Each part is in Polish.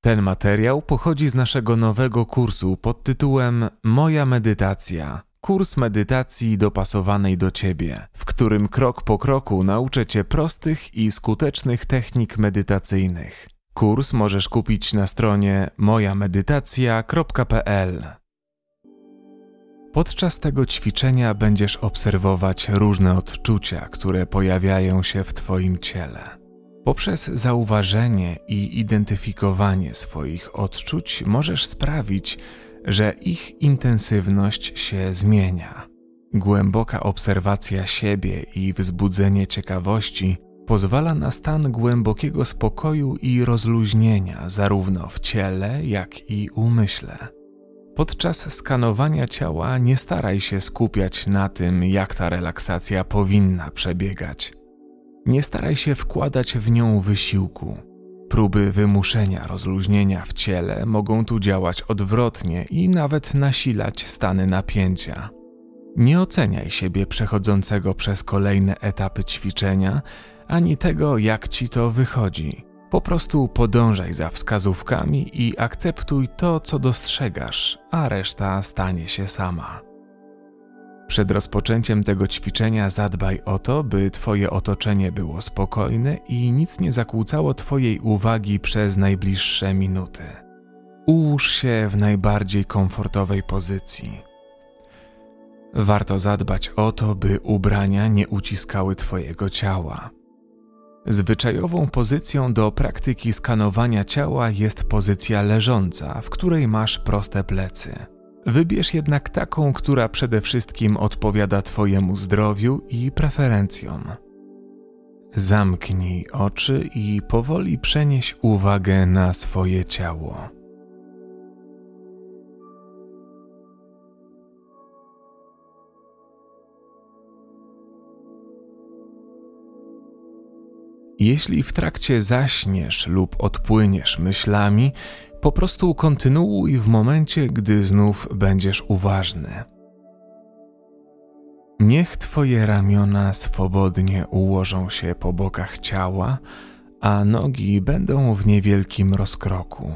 Ten materiał pochodzi z naszego nowego kursu pod tytułem Moja medytacja. Kurs medytacji dopasowanej do Ciebie, w którym krok po kroku nauczę Cię prostych i skutecznych technik medytacyjnych. Kurs możesz kupić na stronie mojamedytacja.pl. Podczas tego ćwiczenia będziesz obserwować różne odczucia, które pojawiają się w Twoim ciele. Poprzez zauważenie i identyfikowanie swoich odczuć możesz sprawić, że ich intensywność się zmienia. Głęboka obserwacja siebie i wzbudzenie ciekawości pozwala na stan głębokiego spokoju i rozluźnienia zarówno w ciele, jak i umyśle. Podczas skanowania ciała nie staraj się skupiać na tym, jak ta relaksacja powinna przebiegać. Nie staraj się wkładać w nią wysiłku. Próby wymuszenia rozluźnienia w ciele mogą tu działać odwrotnie i nawet nasilać stany napięcia. Nie oceniaj siebie przechodzącego przez kolejne etapy ćwiczenia, ani tego, jak ci to wychodzi. Po prostu podążaj za wskazówkami i akceptuj to, co dostrzegasz, a reszta stanie się sama. Przed rozpoczęciem tego ćwiczenia zadbaj o to, by Twoje otoczenie było spokojne i nic nie zakłócało Twojej uwagi przez najbliższe minuty. Ułóż się w najbardziej komfortowej pozycji. Warto zadbać o to, by ubrania nie uciskały Twojego ciała. Zwyczajową pozycją do praktyki skanowania ciała jest pozycja leżąca, w której masz proste plecy. Wybierz jednak taką, która przede wszystkim odpowiada Twojemu zdrowiu i preferencjom. Zamknij oczy i powoli przenieś uwagę na swoje ciało. Jeśli w trakcie zaśniesz lub odpłyniesz myślami, po prostu kontynuuj w momencie, gdy znów będziesz uważny. Niech Twoje ramiona swobodnie ułożą się po bokach ciała, a nogi będą w niewielkim rozkroku.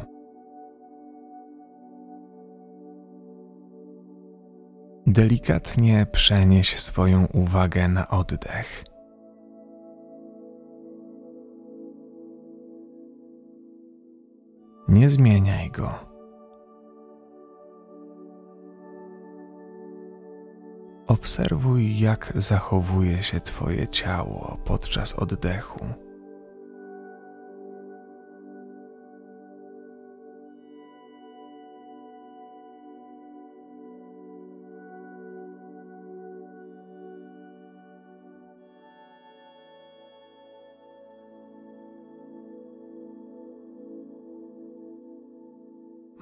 Delikatnie przenieś swoją uwagę na oddech. Nie zmieniaj go. Obserwuj, jak zachowuje się Twoje ciało podczas oddechu.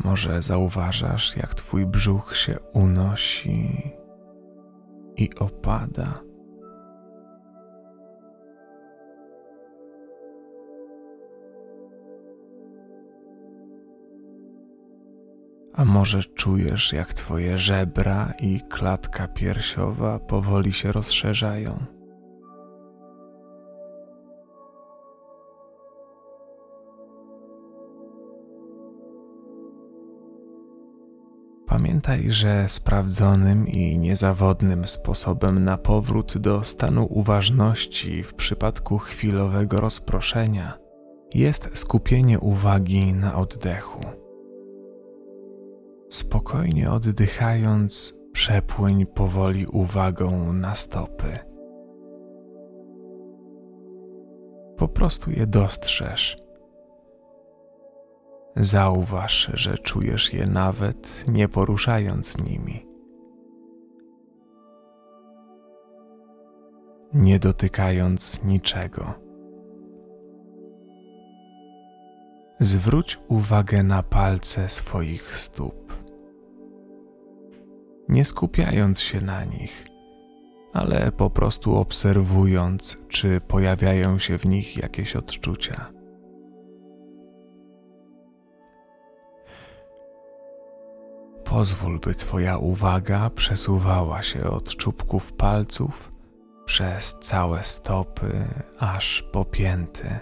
Może zauważasz, jak twój brzuch się unosi i opada. A może czujesz, jak twoje żebra i klatka piersiowa powoli się rozszerzają? Pamiętaj, że sprawdzonym i niezawodnym sposobem na powrót do stanu uważności w przypadku chwilowego rozproszenia jest skupienie uwagi na oddechu. Spokojnie oddychając, przepłyń powoli uwagą na stopy. Po prostu je dostrzeż Zauważ, że czujesz je nawet nie poruszając nimi. Nie dotykając niczego. Zwróć uwagę na palce swoich stóp. Nie skupiając się na nich, ale po prostu obserwując, czy pojawiają się w nich jakieś odczucia. Pozwól, by Twoja uwaga przesuwała się od czubków palców przez całe stopy aż po pięty.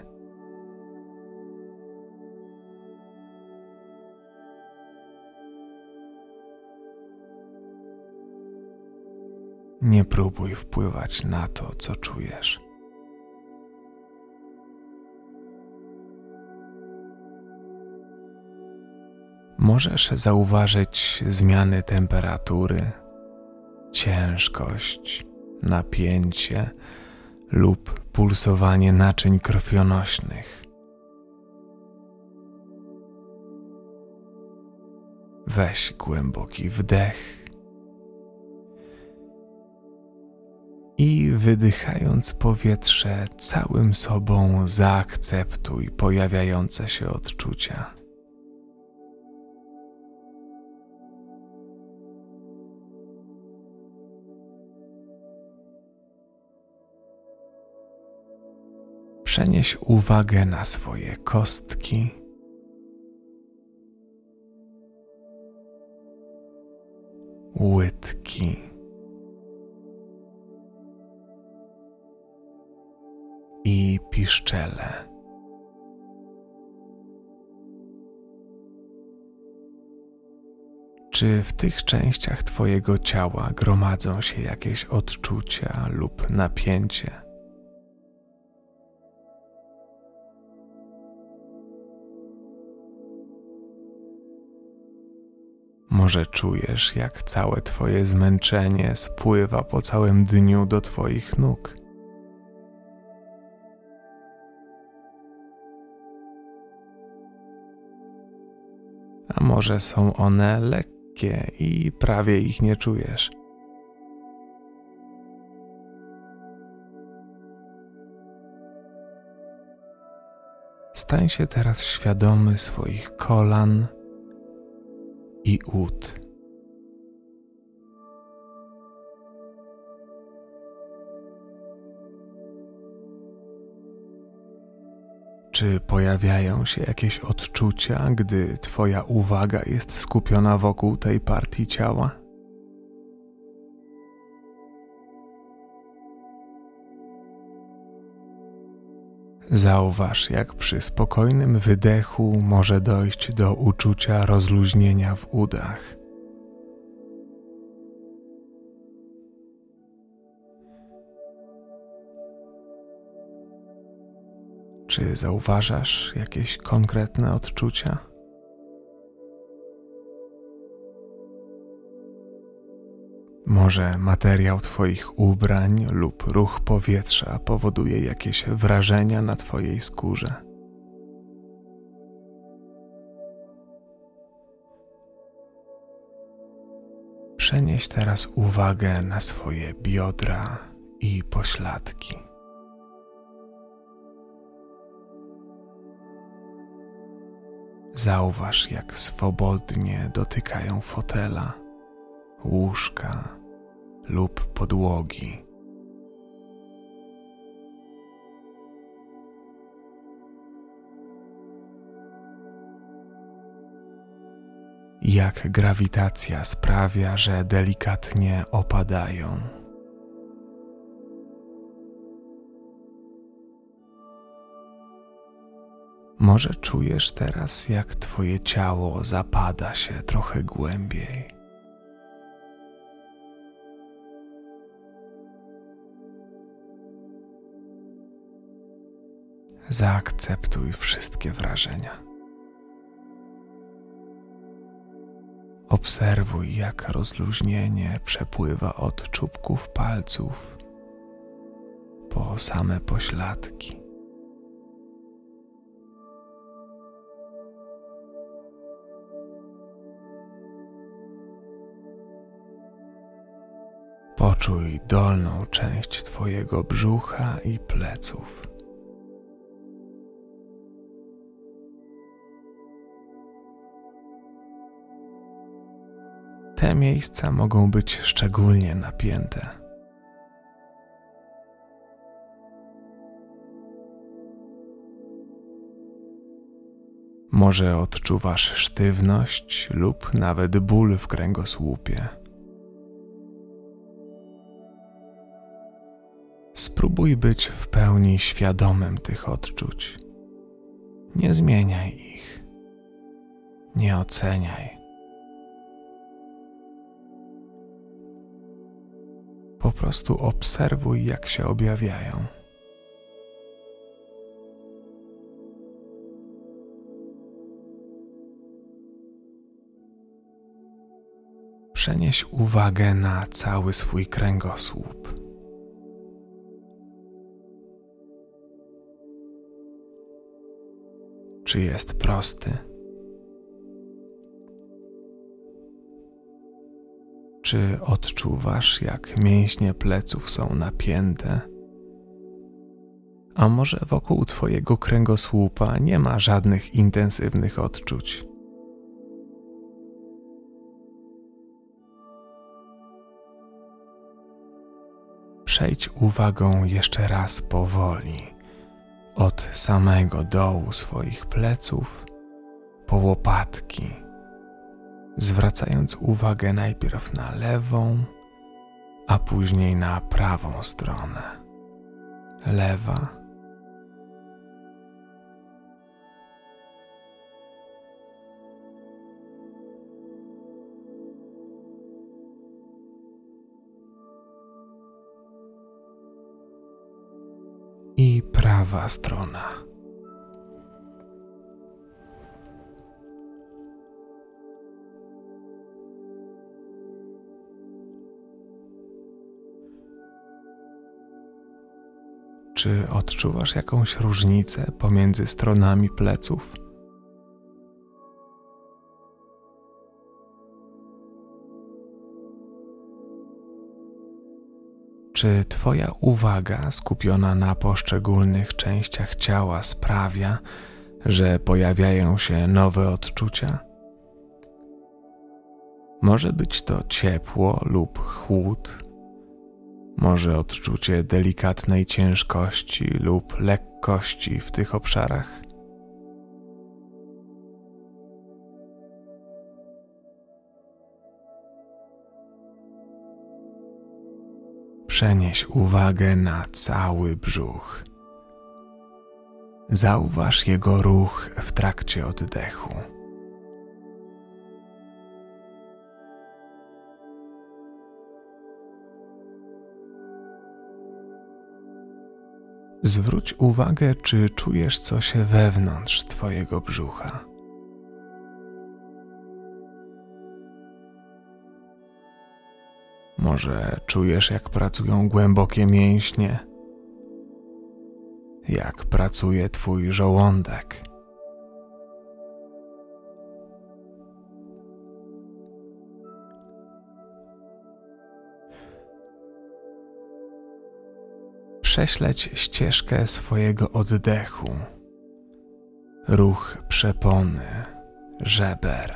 Nie próbuj wpływać na to, co czujesz. Możesz zauważyć zmiany temperatury, ciężkość, napięcie lub pulsowanie naczyń krwionośnych. Weź głęboki wdech i wydychając powietrze całym sobą zaakceptuj pojawiające się odczucia. Przenieś uwagę na swoje kostki. Łydki. I piszczele. Czy w tych częściach Twojego ciała gromadzą się jakieś odczucia lub napięcie? Może czujesz, jak całe Twoje zmęczenie spływa po całym dniu do Twoich nóg. A może są one lekkie i prawie ich nie czujesz. Stań się teraz świadomy swoich kolan i ud. Czy pojawiają się jakieś odczucia, gdy Twoja uwaga jest skupiona wokół tej partii ciała? Zauważ, jak przy spokojnym wydechu może dojść do uczucia rozluźnienia w udach. Czy zauważasz jakieś konkretne odczucia? Może materiał Twoich ubrań lub ruch powietrza powoduje jakieś wrażenia na Twojej skórze. Przenieś teraz uwagę na swoje biodra i pośladki. Zauważ, jak swobodnie dotykają fotela łóżka lub podłogi. Jak grawitacja sprawia, że delikatnie opadają. Może czujesz teraz, jak Twoje ciało zapada się trochę głębiej. Zaakceptuj wszystkie wrażenia. Obserwuj, jak rozluźnienie przepływa od czubków palców po same pośladki. Poczuj dolną część Twojego brzucha i pleców. Te miejsca mogą być szczególnie napięte. Może odczuwasz sztywność lub nawet ból w kręgosłupie. Spróbuj być w pełni świadomym tych odczuć. Nie zmieniaj ich, nie oceniaj. Po prostu obserwuj, jak się objawiają. Przenieś uwagę na cały swój kręgosłup. Czy jest prosty? Czy odczuwasz, jak mięśnie pleców są napięte? A może wokół Twojego kręgosłupa nie ma żadnych intensywnych odczuć? Przejdź uwagą jeszcze raz powoli, od samego dołu swoich pleców po łopatki zwracając uwagę najpierw na lewą, a później na prawą stronę. Lewa. I prawa strona. Czy odczuwasz jakąś różnicę pomiędzy stronami pleców? Czy Twoja uwaga skupiona na poszczególnych częściach ciała sprawia, że pojawiają się nowe odczucia? Może być to ciepło lub chłód może odczucie delikatnej ciężkości lub lekkości w tych obszarach? Przenieś uwagę na cały brzuch. Zauważ jego ruch w trakcie oddechu. Zwróć uwagę, czy czujesz coś wewnątrz Twojego brzucha. Może czujesz, jak pracują głębokie mięśnie, jak pracuje Twój żołądek. Prześleć ścieżkę swojego oddechu, ruch przepony, żeber.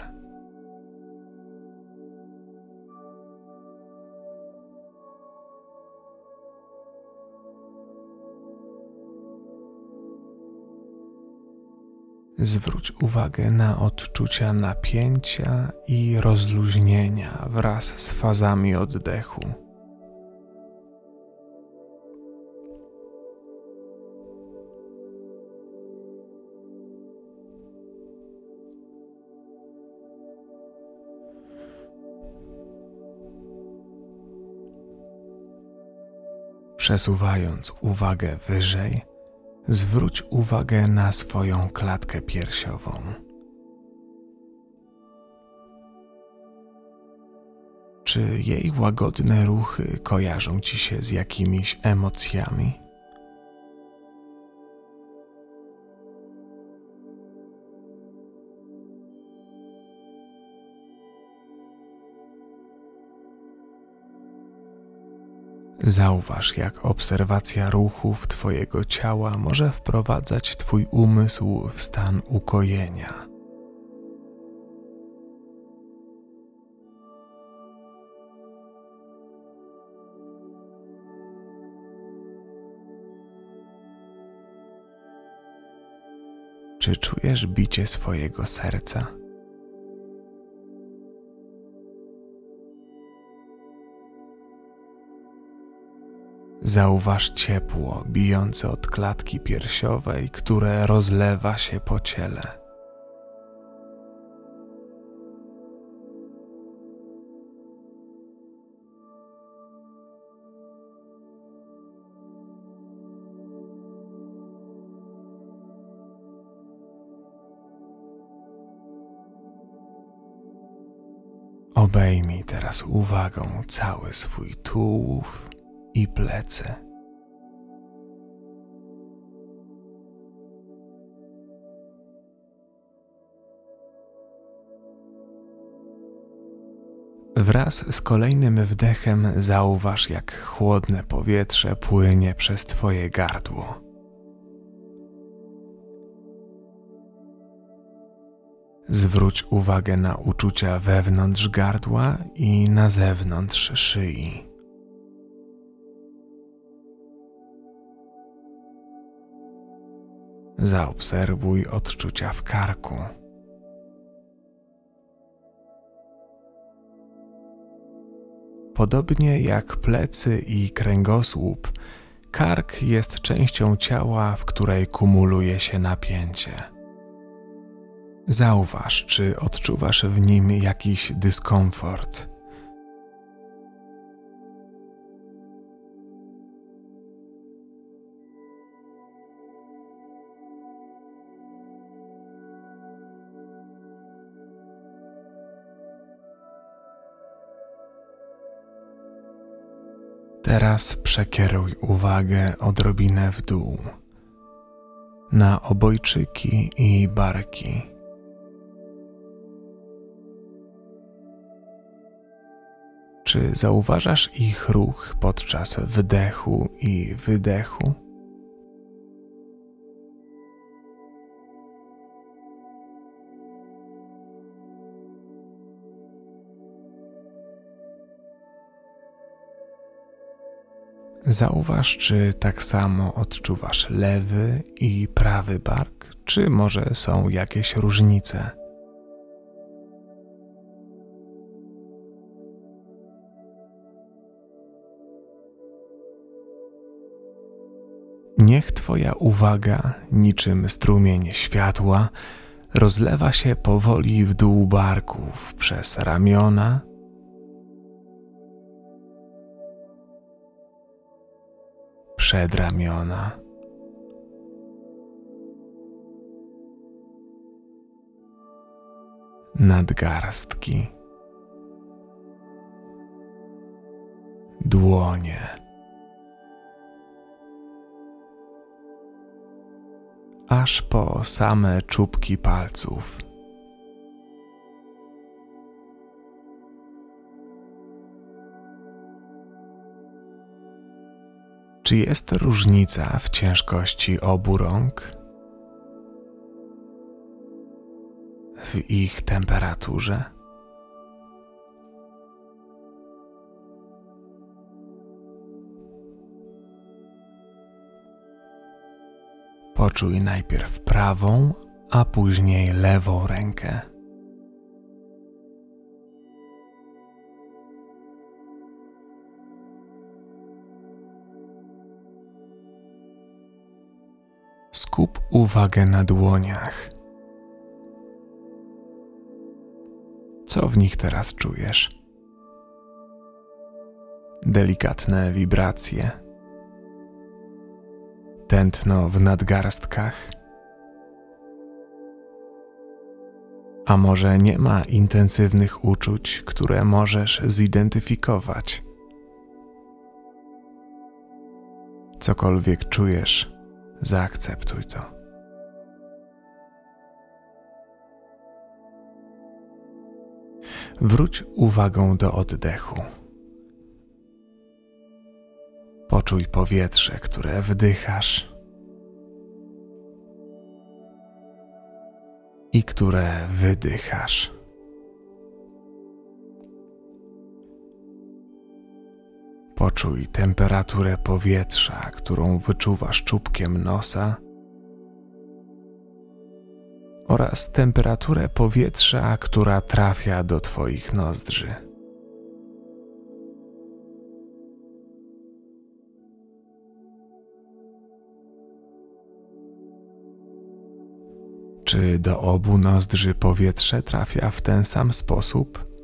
Zwróć uwagę na odczucia napięcia i rozluźnienia wraz z fazami oddechu. Przesuwając uwagę wyżej, zwróć uwagę na swoją klatkę piersiową. Czy jej łagodne ruchy kojarzą ci się z jakimiś emocjami? Zauważ, jak obserwacja ruchów Twojego ciała może wprowadzać Twój umysł w stan ukojenia. Czy czujesz bicie swojego serca? Zauważ ciepło bijące od klatki piersiowej, które rozlewa się po ciele. Obejmij teraz uwagą cały swój tułów i plecy. Wraz z kolejnym wdechem zauważ, jak chłodne powietrze płynie przez Twoje gardło. Zwróć uwagę na uczucia wewnątrz gardła i na zewnątrz szyi. Zaobserwuj odczucia w karku. Podobnie jak plecy i kręgosłup, kark jest częścią ciała, w której kumuluje się napięcie. Zauważ, czy odczuwasz w nim jakiś dyskomfort. Teraz przekieruj uwagę odrobinę w dół, na obojczyki i barki. Czy zauważasz ich ruch podczas wdechu i wydechu? Zauważ, czy tak samo odczuwasz lewy i prawy bark, czy może są jakieś różnice. Niech Twoja uwaga, niczym strumień światła, rozlewa się powoli w dół barków przez ramiona, przedramiona. Nadgarstki, dłonie. aż po same czubki palców. Czy jest różnica w ciężkości obu rąk? W ich temperaturze? Poczuj najpierw prawą, a później lewą rękę. Skup uwagę na dłoniach. Co w nich teraz czujesz? Delikatne wibracje tętno w nadgarstkach? A może nie ma intensywnych uczuć, które możesz zidentyfikować? Cokolwiek czujesz, zaakceptuj to. Wróć uwagą do oddechu. Poczuj powietrze, które wdychasz i które wydychasz. Poczuj temperaturę powietrza, którą wyczuwasz czubkiem nosa, oraz temperaturę powietrza, która trafia do Twoich nozdrzy. Czy do obu nozdrzy powietrze trafia w ten sam sposób?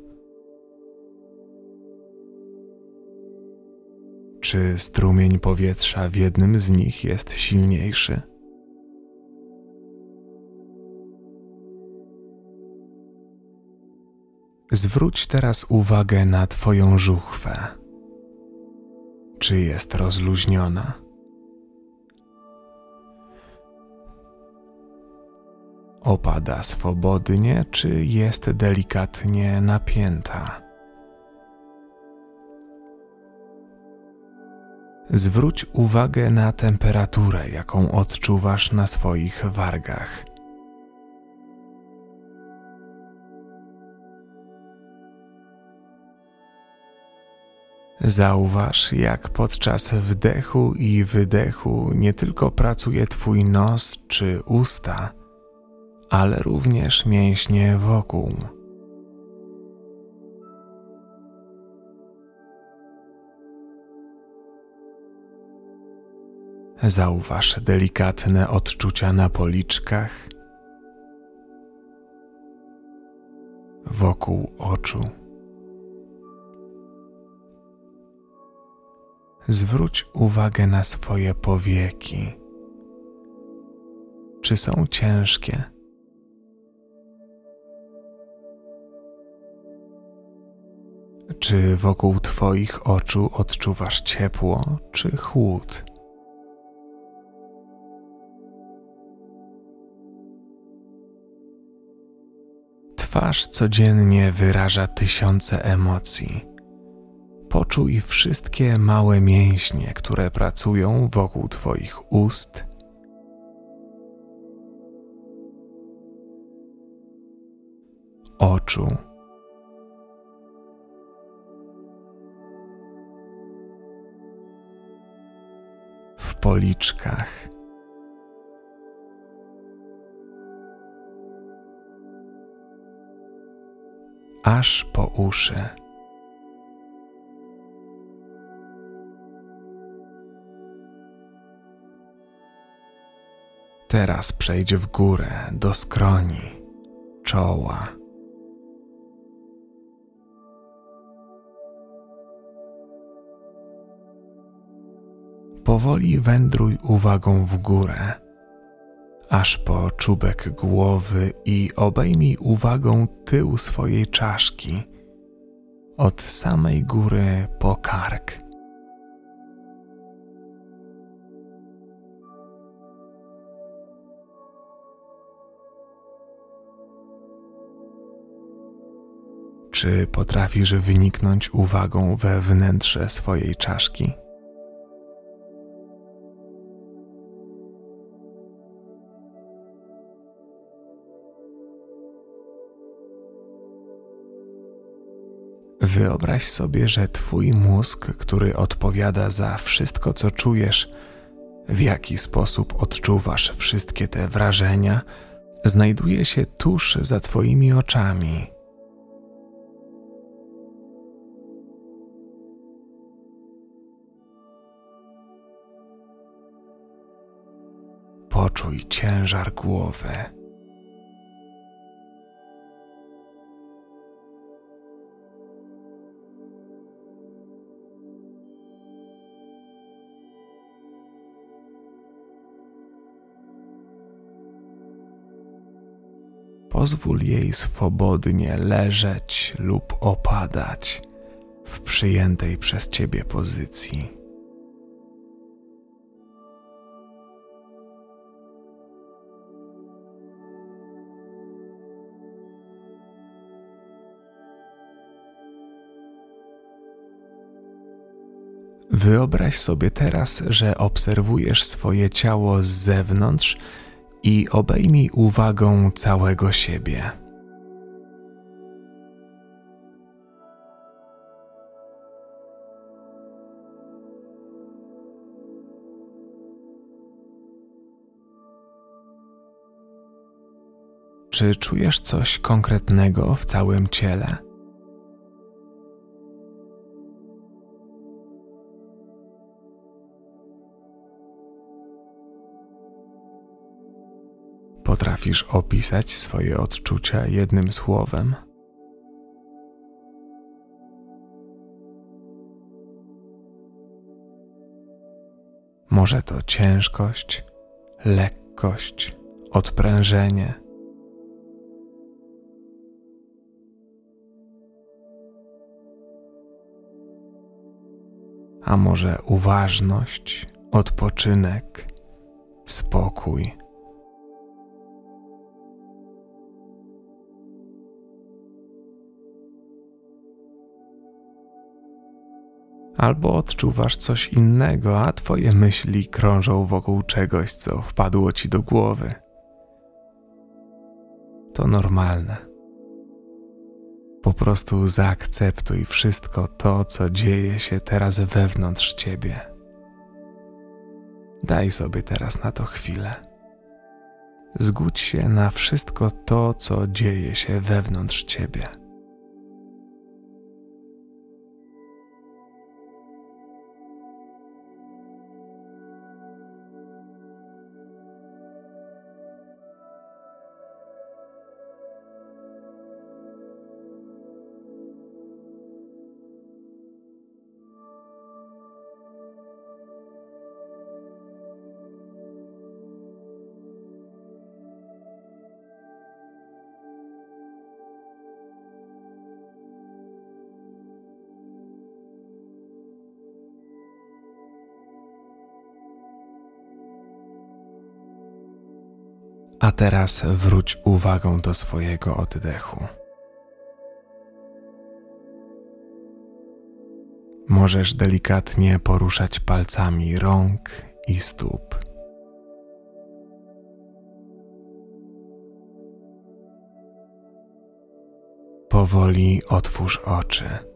Czy strumień powietrza w jednym z nich jest silniejszy? Zwróć teraz uwagę na Twoją żuchwę. Czy jest rozluźniona? Opada swobodnie, czy jest delikatnie napięta? Zwróć uwagę na temperaturę, jaką odczuwasz na swoich wargach. Zauważ, jak podczas wdechu i wydechu nie tylko pracuje Twój nos czy usta, ale również mięśnie wokół. Zauważ delikatne odczucia na policzkach, wokół oczu. Zwróć uwagę na swoje powieki. Czy są ciężkie? Czy wokół Twoich oczu odczuwasz ciepło czy chłód? Twarz codziennie wyraża tysiące emocji. Poczuj wszystkie małe mięśnie, które pracują wokół Twoich ust. Oczu. W policzkach. Aż po uszy. Teraz przejdź w górę do skroni, czoła. Powoli wędruj uwagą w górę aż po czubek głowy i obejmij uwagą tył swojej czaszki, od samej góry po kark. Czy potrafisz wyniknąć uwagą we wnętrze swojej czaszki? Wyobraź sobie, że Twój mózg, który odpowiada za wszystko, co czujesz, w jaki sposób odczuwasz wszystkie te wrażenia, znajduje się tuż za Twoimi oczami. Poczuj ciężar głowy. Pozwól jej swobodnie leżeć lub opadać w przyjętej przez ciebie pozycji. Wyobraź sobie teraz, że obserwujesz swoje ciało z zewnątrz i obejmij uwagą całego siebie. Czy czujesz coś konkretnego w całym ciele? potrafisz opisać swoje odczucia jednym słowem. Może to ciężkość, lekkość, odprężenie. A może uważność, odpoczynek, spokój Albo odczuwasz coś innego, a twoje myśli krążą wokół czegoś, co wpadło ci do głowy. To normalne. Po prostu zaakceptuj wszystko to, co dzieje się teraz wewnątrz ciebie. Daj sobie teraz na to chwilę. Zgódź się na wszystko to, co dzieje się wewnątrz ciebie. Teraz wróć uwagą do swojego oddechu. Możesz delikatnie poruszać palcami rąk i stóp. Powoli otwórz oczy.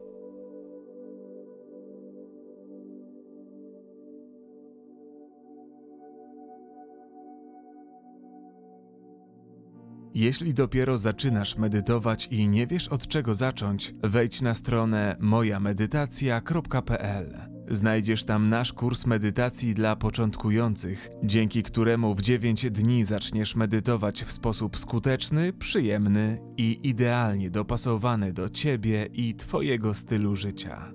Jeśli dopiero zaczynasz medytować i nie wiesz od czego zacząć, wejdź na stronę mojamedytacja.pl. Znajdziesz tam nasz kurs medytacji dla początkujących, dzięki któremu w 9 dni zaczniesz medytować w sposób skuteczny, przyjemny i idealnie dopasowany do ciebie i twojego stylu życia.